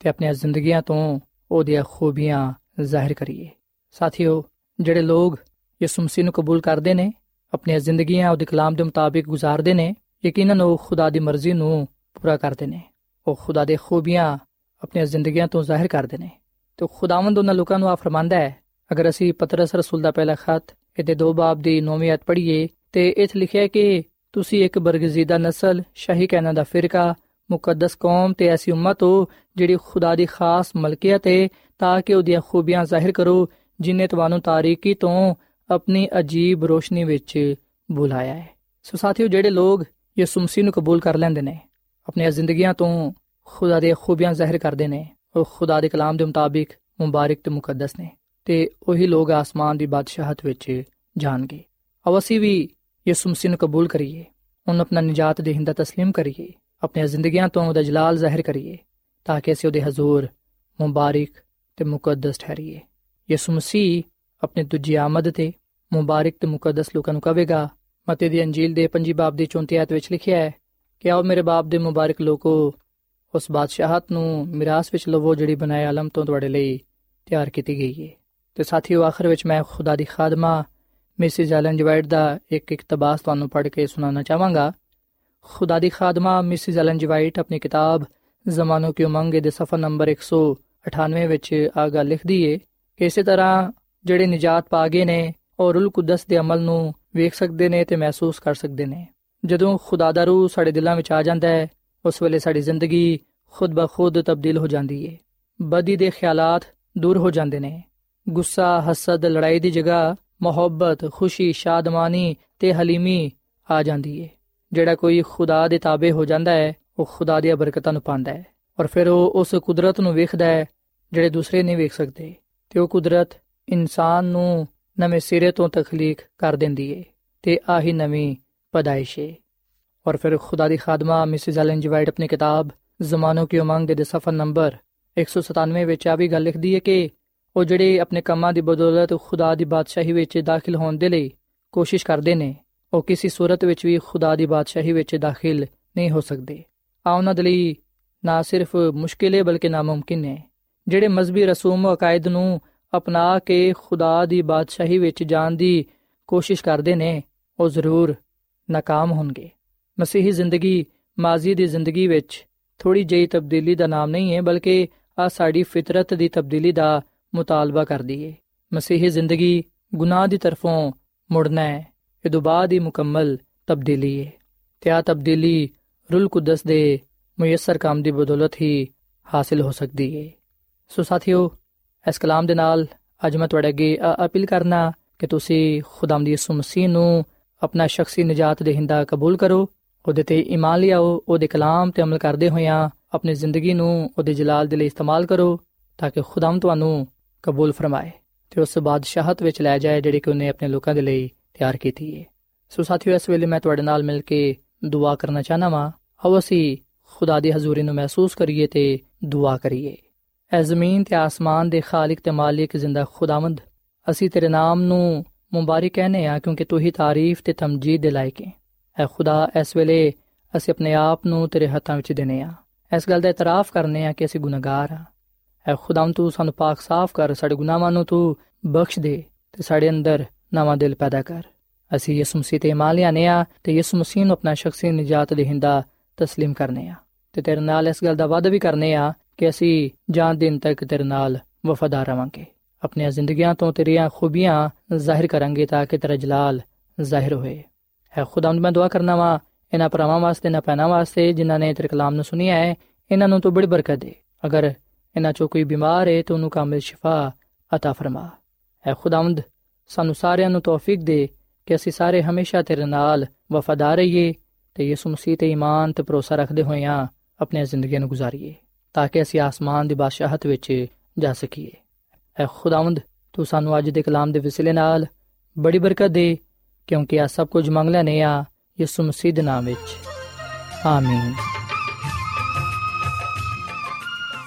ਤੇ ਆਪਣੀਆਂ ਜ਼ਿੰਦਗੀਆਂ ਤੋਂ ਉਹਦੀਆਂ ਖੂਬੀਆਂ ਜ਼ਾਹਿਰ ਕਰੀਏ। ਸਾਥੀਓ, ਜਿਹੜੇ ਲੋਕ ਯਿਸੂ ਮਸੀਹ ਨੂੰ ਕਬੂਲ ਕਰਦੇ ਨੇ, ਆਪਣੀਆਂ ਜ਼ਿੰਦਗੀਆਂ ਉਹਦੇ ਕਲਾਮ ਦੇ ਮੁਤਾਬਿਕ ਗੁਜ਼ਾਰਦੇ ਨੇ, ਯਕੀਨਨ ਉਹ ਖੁਦਾ ਦੀ ਮਰਜ਼ੀ ਨੂੰ ਪੂਰਾ ਕਰਦੇ ਨੇ। ਉਹ ਖੁਦਾ ਦੇ ਖੂਬੀਆਂ ਆਪਣੀਆਂ ਜ਼ਿੰਦਗੀਆਂ ਤੋਂ ਜ਼ਾਹਿਰ ਕਰਦੇ ਨੇ ਤੇ ਖੁਦਾਵੰਦ ਉਹਨਾਂ ਲੋਕਾਂ ਨੂੰ ਆ ਫਰਮਾਂਦਾ ਹੈ। ਅਗਰ ਅਸੀਂ ਪਤਰਸ ਰਸੂਲ ਦਾ ਪਹਿਲਾ ਖਤ ਇਹਦੇ ਦੋ ਬਾਬ ਦੀ 9ਵੀਂ ਆਇਤ ਪੜ੍ਹੀਏ ਤੇ ਇਥੇ ਲਿਖਿਆ ਹੈ ਕਿ ਤੁਸੀਂ ਇੱਕ ਬਰਗਜ਼ੀਦਾ ਨਸਲ, ਸ਼ਾਹੀ ਕਹਿਣਾ ਦਾ ਫਿਰਕਾ, ਮੁਕੱਦਸ ਕੌਮ ਤੇ ਐਸੀ ਉਮਤ ਹੋ ਜਿਹੜੀ ਖੁਦਾ ਦੀ ਖਾਸ ਮਲਕੀਅਤ ਹੈ ਤਾਂ ਕਿ ਉਹਦੀਆਂ ਖੂਬੀਆਂ ਜ਼ਾਹਿਰ ਕਰੋ, ਜਿਨੇ ਤੁਹਾਨੂੰ ਤਾਰੀਕੀ ਤੋਂ ਆਪਣੀ ਅਜੀਬ ਰੋਸ਼ਨੀ ਵਿੱਚ ਬੁਲਾਇਆ ਹੈ। ਸੋ ਸਾਥੀਓ, ਜਿਹੜੇ ਲੋਕ ਯਿਸੂ ਮਸੀਹ ਨੂੰ ਕਬੂਲ ਕਰ ਲੈਂਦੇ ਨੇ, ਆਪਣੀਆਂ ਜ਼ਿੰਦਗੀਆਂ ਤੋਂ ਖੁਦਾ ਦੇ ਖੂਬੀਆਂ ਜ਼ਾਹਿਰ ਕਰਦੇ ਨੇ, ਉਹ ਖੁਦਾ ਦੇ ਕਲਾਮ ਦੇ ਮੁਤਾਬਿਕ ਮੁਬਾਰਕ ਤੇ ਮੁਕੱਦਸ ਨੇ ਤੇ ਉਹੀ ਲੋਕ ਆਸਮਾਨ ਦੀ ਬਾਦਸ਼ਾਹਤ ਵਿੱਚ ਜਾਣਗੇ। ਆਓ ਅਸੀਂ ਵੀ ਯਿਸੂ ਮਸੀਹ ਨੂੰ ਕਬੂਲ ਕਰੀਏ ਉਹਨੂੰ ਆਪਣਾ ਨਜਾਤ ਦੇਹਿੰਦਾ تسلیم ਕਰੀਏ ਆਪਣੀਆਂ ਜ਼ਿੰਦਗੀਆਂ ਤੋਂ ਉਹਦਾ ਜਲਾਲ ਜ਼ਾਹਿਰ ਕਰੀਏ ਤਾਂ ਕਿ ਅਸੀਂ ਉਹਦੇ ਹਜ਼ੂਰ ਮੁਬਾਰਕ ਤੇ ਮੁਕੱਦਸ ਠਹਿਰੀਏ ਯਿਸੂ ਮਸੀਹ ਆਪਣੀ ਦੂਜੀ ਆਮਦ ਤੇ ਮੁਬਾਰਕ ਤੇ ਮੁਕੱਦਸ ਲੋਕਾਂ ਨੂੰ ਕਹੇਗਾ ਮਤੀ ਦੀ ਅੰਜੀਲ ਦੇ 5 ਬਾਬ ਦੀ 34 ਆਇਤ ਵਿੱਚ ਲਿਖਿਆ ਹੈ ਕਿ ਆਓ ਮੇਰੇ ਬਾਪ ਦੇ ਮੁਬਾਰਕ ਲੋਕੋ ਉਸ ਬਾਦਸ਼ਾਹਤ ਨੂੰ ਮਿਰਾਸ ਵਿੱਚ ਲਵੋ ਜਿਹੜੀ ਬਣਾਏ ਆਲਮ ਤੋਂ ਤੁਹਾਡੇ ਲਈ ਤਿਆਰ ਕੀਤੀ ਗਈ ਹੈ ਤੇ ਸਾਥੀਓ ਆਖਰ ਵਿੱਚ ਮੈਂ ਖੁਦਾ ਦੀ ਖਾਦਮਾ ਮਿਸਿਸ ਐਲਨ ਜਵਾਈਟ ਦਾ ਇੱਕ ਇਕਤਬਾਸ ਤੁਹਾਨੂੰ ਪੜ੍ਹ ਕੇ ਸੁਣਾਉਣਾ ਚਾਹਾਂਗਾ। ਖੁਦਾ ਦੀ ਖਾਦਮਾ, ਮਿਸਿਸ ਐਲਨ ਜਵਾਈਟ ਆਪਣੀ ਕਿਤਾਬ ਜ਼ਮਾਨੋ ਕੀ ਉਮੰਗ ਦੇ ਸਫਾ ਨੰਬਰ 198 ਵਿੱਚ ਆ ਗੱਲ ਲਿਖਦੀ ਏ। ਕਿ ਇਸੇ ਤਰ੍ਹਾਂ ਜਿਹੜੇ ਨਜਾਤ ਪਾ ਗਏ ਨੇ, ਉਹ ਰੂਲ ਕੁਦਸ ਦੇ ਅਮਲ ਨੂੰ ਵੇਖ ਸਕਦੇ ਨੇ ਤੇ ਮਹਿਸੂਸ ਕਰ ਸਕਦੇ ਨੇ। ਜਦੋਂ ਖੁਦਾ ਦਾ ਰੂਹ ਸਾਡੇ ਦਿਲਾਂ ਵਿੱਚ ਆ ਜਾਂਦਾ ਹੈ, ਉਸ ਵੇਲੇ ਸਾਡੀ ਜ਼ਿੰਦਗੀ ਖੁਦ ਬਖੁਦ ਤਬਦੀਲ ਹੋ ਜਾਂਦੀ ਏ। ਬਦੀ ਦੇ ਖਿਆਲਾਤ ਦੂਰ ਹੋ ਜਾਂਦੇ ਨੇ। ਗੁੱਸਾ, ਹਸਦ, ਲੜਾਈ ਦੀ ਜਗ੍ਹਾ ਮੁਹੱਬਤ, ਖੁਸ਼ੀ, ਸ਼ਾਦਮਾਨੀ ਤੇ ਹਲੀਮੀ ਆ ਜਾਂਦੀ ਏ। ਜਿਹੜਾ ਕੋਈ ਖੁਦਾ ਦੇ ਤਾਬੇ ਹੋ ਜਾਂਦਾ ਹੈ, ਉਹ ਖੁਦਾ ਦੀਆਂ ਬਰਕਤਾਂ ਨੂੰ ਪਾਉਂਦਾ ਹੈ। ਔਰ ਫਿਰ ਉਹ ਉਸ ਕੁਦਰਤ ਨੂੰ ਵੇਖਦਾ ਹੈ, ਜਿਹੜੇ ਦੂਸਰੇ ਨਹੀਂ ਵੇਖ ਸਕਦੇ। ਤੇ ਉਹ ਕੁਦਰਤ ਇਨਸਾਨ ਨੂੰ ਨਵੇਂ ਸਿਰੇ ਤੋਂ ਤਖਲੀਕ ਕਰ ਦਿੰਦੀ ਏ, ਤੇ ਆਹੀ ਨਵੀਂ ਪਦਾਇਸ਼ ਏ। ਔਰ ਫਿਰ ਖੁਦਾ ਦੀ ਖਾਦਮਾ ਮਿਸਿਸ ਐਲਨ ਜੀ ਵਾਈਟ ਆਪਣੀ ਕਿਤਾਬ ਜ਼ਮਾਨੋ ਕੀ ਉਮੰਗ ਦੇ ਸਫਾ ਨੰਬਰ 197 ਵਿੱਚ ਆ ਵੀ ਗੱਲ ਲਿਖਦੀ ਏ ਕਿ ਉਹ ਜਿਹੜੇ ਆਪਣੇ ਕੰਮਾਂ ਦੀ ਬਦੌਲਤ ਖੁਦਾ ਦੀ ਬਾਦਸ਼ਾਹੀ ਵਿੱਚ ਦਾਖਲ ਹੋਣ ਦੇ ਲਈ ਕੋਸ਼ਿਸ਼ ਕਰਦੇ ਨੇ, ਉਹ ਕਿਸੇ ਸੂਰਤ ਵਿੱਚ ਵੀ ਖੁਦਾ ਦੀ ਬਾਦਸ਼ਾਹੀ ਵਿੱਚ ਦਾਖਲ ਨਹੀਂ ਹੋ ਸਕਦੇ। ਆ ਉਹਨਾਂ ਦੇ ਲਈ ਨਾ ਸਿਰਫ ਮੁਸ਼ਕਿਲ ਹੈ, ਬਲਕਿ ਨਾਮੁਮਕਿਨ ਹੈ। ਜਿਹੜੇ ਮذਹਬੀ ਰਸੂਮ ਅਕਾਇਦ ਨੂੰ ਅਪਣਾ ਕੇ ਖੁਦਾ ਦੀ ਬਾਦਸ਼ਾਹੀ ਵਿੱਚ ਜਾਣ ਦੀ ਕੋਸ਼ਿਸ਼ ਕਰਦੇ ਨੇ, ਉਹ ਜ਼ਰੂਰ ناکਾਮ ਹੋਣਗੇ। ਮਸੀਹੀ ਜ਼ਿੰਦਗੀ ਮਾਜ਼ੀ ਦੀ ਜ਼ਿੰਦਗੀ ਵਿੱਚ ਥੋੜੀ ਜਿਹੀ ਤਬਦੀਲੀ ਦਾ ਨਾਮ ਨਹੀਂ ਹੈ, ਬਲਕਿ ਆ ਸਾਡੀ ਫਿਤਰਤ ਦੀ ਤਬਦੀਲੀ ਦਾ ਮੁਤਾਲਬਾ ਕਰਦੀ ਹੈ ਮਸੀਹੀ ਜ਼ਿੰਦਗੀ ਗੁਨਾਹ ਦੀ ਤਰਫੋਂ ਮੁੜਨਾ ਹੈ। ਇਹ ਤੋਂ ਬਾਅਦ ਹੀ ਮੁਕੰਮਲ ਤਬਦੀਲੀ ਹੈ। ਤੇ ਆ ਤਬਦੀਲੀ ਰੂਲ ਕੁਦਸ ਦੇ ਮੁਯਸਰ ਕੰਮ ਦੀ ਬਦੌਲਤ ਹੀ ਹਾਸਲ ਹੋ ਸਕਦੀ ਹੈ। ਸੋ ਸਾਥੀਓ, ਇਸ ਕਲਾਮ ਦੇ ਨਾਲ ਅੱਜ ਮੈਂ ਤੁਹਾਡੇ ਅੱਗੇ ਅਪੀਲ ਕਰਨਾ ਕਿ ਤੁਸੀਂ ਖੁਦਾਮ ਦੀ ਯਿਸੂ ਮਸੀਹ ਨੂੰ ਆਪਣਾ ਸ਼ਖਸੀ ਨਜਾਤ ਦੇਹਿੰਦਾ ਕਬੂਲ ਕਰੋ। ਉਹਦੇ ਤੇ ਈਮਾਨ ਲਿਆਓ, ਉਹਦੇ ਕਲਾਮ ਤੇ ਅਮਲ ਕਰਦੇ ਹੋਇਆਂ ਆਪਣੀ ਜ਼ਿੰਦਗੀ ਨੂੰ ਉਹਦੇ ਜਲਾਲ ਦੇ ਲਈ ਇਸਤੇਮਾਲ ਕਰੋ, ਤਾਂ ਕਿ ਖੁਦਾਮ ਤੁਹਾਨੂੰ ਕਬੂਲ ਫਰਮਾਏ ਤੇ ਉਸ ਬਾਦਸ਼ਾਹਤ ਵਿੱਚ ਲੈ ਜਾਏ ਜਿਹੜੀ ਕਿ ਉਹਨੇ ਆਪਣੇ ਲੋਕਾਂ ਦੇ ਲਈ ਤਿਆਰ ਕੀਤੀ ਹੈ ਸੋ ਸਾਥੀਓ, ਇਸ ਵੇਲੇ ਮੈਂ ਤੁਹਾਡੇ ਨਾਲ ਮਿਲ ਕੇ ਦੁਆ ਕਰਨਾ ਚਾਹਨਾ ਵਾਂ। ਆਓ ਅਸੀਂ ਖੁਦਾ ਦੀ ਹਜ਼ੂਰੀ ਨੂੰ ਮਹਿਸੂਸ ਕਰੀਏ ਤੇ ਦੁਆ ਕਰੀਏ। ਐ ਜ਼ਮੀਨ ਤੇ ਆਸਮਾਨ ਦੇ ਖਾਲਕ ਤੇ ਮਾਲਿਕ ਜ਼ਿੰਦਾ ਖੁਦਾਵੰਦ, ਅਸੀਂ ਤੇਰੇ ਨਾਮ ਨੂੰ ਮੁਬਾਰਕ ਕਹਨੇ ਆ ਕਿਉਂਕਿ ਤੂੰ ਹੀ ਤਾਰੀਫ ਤੇ ਤਮਜੀਦ ਦੇ ਲਾਇਕ ਹੈ ਐ ਖੁਦਾ, ਇਸ ਵੇਲੇ ਅਸੀਂ ਆਪਣੇ ਆਪ ਨੂੰ ਤੇਰੇ ਹੱਥਾਂ ਵਿੱਚ ਦੇਨੇ ਆ। ਇਸ ਗੱਲ ਦਾ ਇਤਰਾਫ ਕਰਨੇ ਆ ਕਿ ਅਸੀਂ ਗੁਨਾਹਗਾਰ ਆ। ਐ ਖੁਦਾਮ ਤੂੰ ਸਾਨੂੰ ਪਾਕ ਸਾਫ਼ ਕਰ ਸਾਡੇ ਗੁਨਾਹਾਂ ਨੂੰ ਤੂੰ ਬਖਸ਼ ਦੇ ਤੇ ਸਾਡੇ ਅੰਦਰ ਨਵਾਂ ਦਿਲ ਪੈਦਾ ਕਰ ਅਸੀਂ ਯਿਸੂ ਮਸੀਹ ਤੇ ਇਮਾਨ ਲਿਆਨੇ ਆ ਤੇ ਯਿਸੂ ਮਸੀਹ ਨੂੰ ਆਪਣਾ ਸ਼ਖਸੀ ਨਜਾਤ ਦੇਹਿੰਦਾ تسلیم ਕਰਨੇ ਆ ਤੇ ਤੇਰੇ ਨਾਲ ਇਸ ਗੱਲ ਦਾ ਵਾਅਦਾ ਵੀ ਕਰਨੇ ਆ ਕਿ ਅਸੀਂ ਜਾਨ ਦਿਨ ਤੱਕ ਤੇਰੇ ਨਾਲ ਵਫਾਦਾਰ ਰਵਾਂਗੇ ਆਪਣੀਆਂ ਜ਼ਿੰਦਗੀਆਂ ਤੋਂ ਤੇਰੀਆਂ ਖੂਬੀਆਂ ਜ਼ਾਹਿਰ ਕਰਾਂਗੇ ਤਾਂ ਕਿ ਤੇਰਾ ਜਲਾਲ ਜ਼ਾਹਿਰ ਹੋਏ ਹੈ ਖੁਦਾਵੰਦ ਮੈਂ ਦੁਆ ਕਰਨਾ ਵਾ ਇਹਨਾਂ ਪਰਮਾਂ ਵਾਸਤੇ ਨਾ ਪੈਣਾ ਵਾਸਤੇ ਜਿਨ੍ਹਾਂ ਨੇ ਤੇਰੇ ਕਲਾਮ ਨੂੰ ਸੁਨਿਆ ਹੈ ਇਹਨਾਂ ਨੂੰ ਤੂੰ ਬੜੀ ਬਰਕਤ ਦੇ ਅਗਰ ਇਹਨਾਂ ਚੋਂ ਕੋਈ ਬਿਮਾਰ ਹੈ ਤਾਂ ਉਹਨੂੰ ਕਾਮਿਲ ਸ਼ਿਫਾ عطا ਫਰਮਾ ਹੈ ਖੁਦਾਵੰਦ ਸਾਨੂੰ ਸਾਰਿਆਂ ਨੂੰ ਤੌਫੀਕ ਦੇ ਕਿ ਅਸੀਂ ਸਾਰੇ ਹਮੇਸ਼ਾ ਤੇਰੇ ਨਾਲ ਵਫਾਦਾਰ ਰਹੀਏ ਤੇ ਯਿਸੂ ਮਸੀਹ ਤੇ ਈਮਾਨ ਤੇ ਭਰੋਸਾ ਰੱਖਦੇ ਹੋਇਆਂ ਆਪਣੀਆਂ ਜ਼ਿੰਦਗੀਆਂ ਨੂੰ ਗੁਜ਼ਾਰੀਏ ਤਾਂ ਕਿ ਅਸੀਂ ਆਸਮਾਨ ਦੀ ਬਾਦਸ਼ਾਹਤ ਵਿੱਚ ਜਾ ਸਕੀਏ ਐ ਖੁਦਾਵੰਦ ਤੂੰ ਸਾਨੂੰ ਅੱਜ ਦੇ ਕਲਾਮ ਦੇ ਵਸਿਲੇ ਨਾਲ ਬੜੀ ਬਰਕਤ ਦੇ ਕਿਉਂਕਿ ਆ ਸਭ ਕੁਝ ਮੰਗ ਲੈਨੇ ਆ ਯਿਸੂ ਮਸੀਹ ਦੇ ਨਾਮ ਵਿੱਚ ਆਮੀਨ